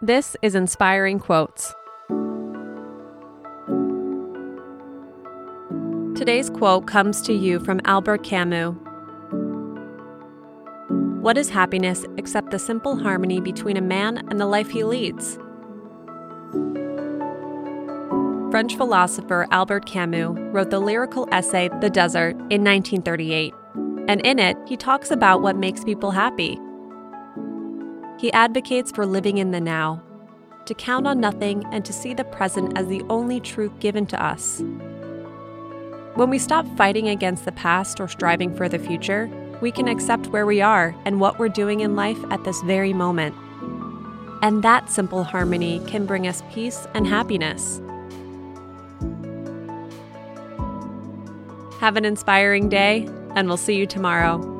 This is Inspiring Quotes. Today's quote comes to you from Albert Camus. What is happiness except the simple harmony between a man and the life he leads? French philosopher Albert Camus wrote the lyrical essay The Desert in 1938, and in it, he talks about what makes people happy. He advocates for living in the now, to count on nothing and to see the present as the only truth given to us. When we stop fighting against the past or striving for the future, we can accept where we are and what we're doing in life at this very moment. And that simple harmony can bring us peace and happiness. Have an inspiring day, and we'll see you tomorrow.